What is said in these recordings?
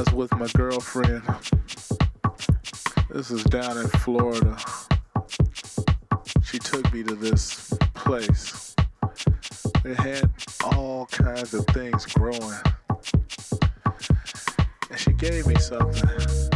Was with my girlfriend. This is down in Florida. She took me to this place. It had all kinds of things growing. And she gave me something.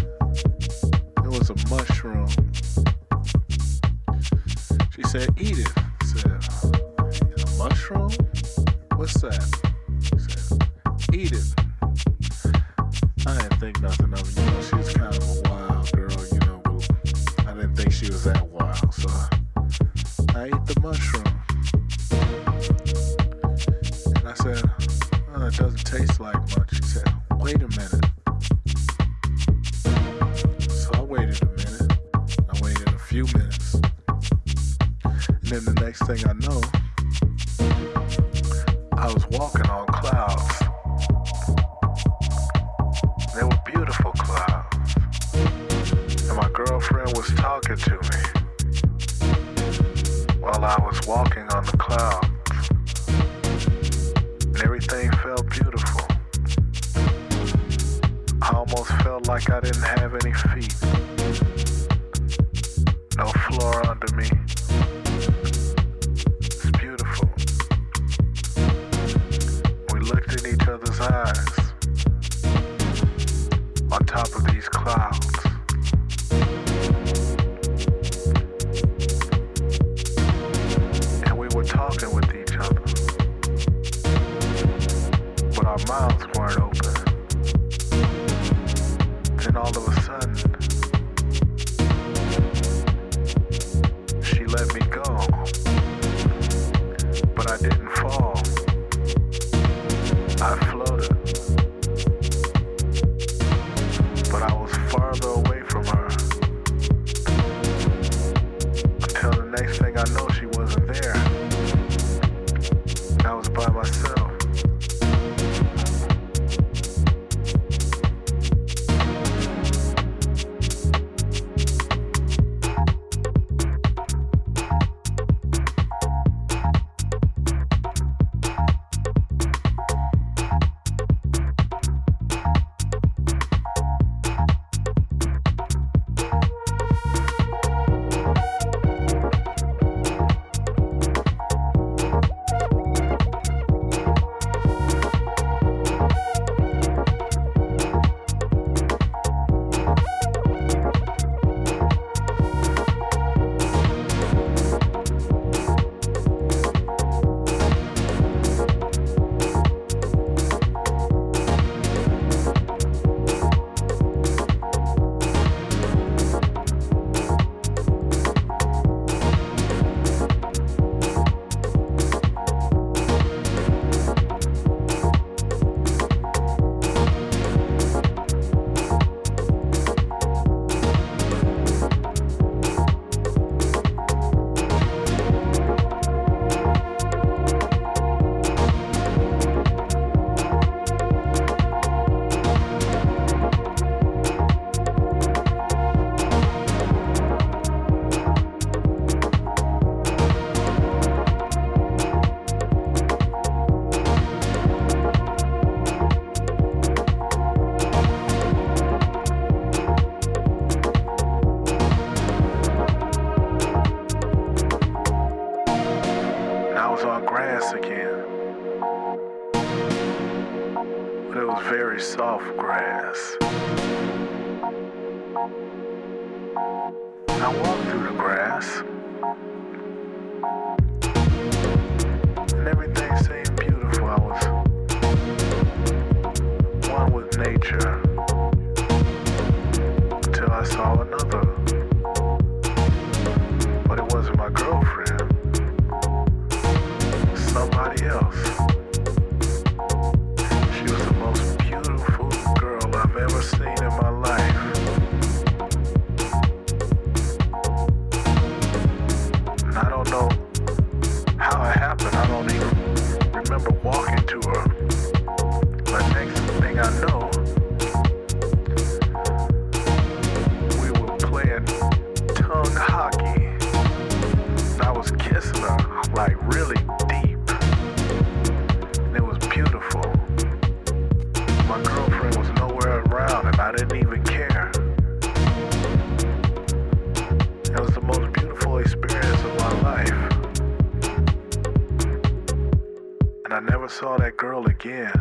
I never saw that girl again.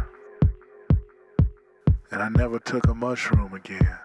And I never took a mushroom again.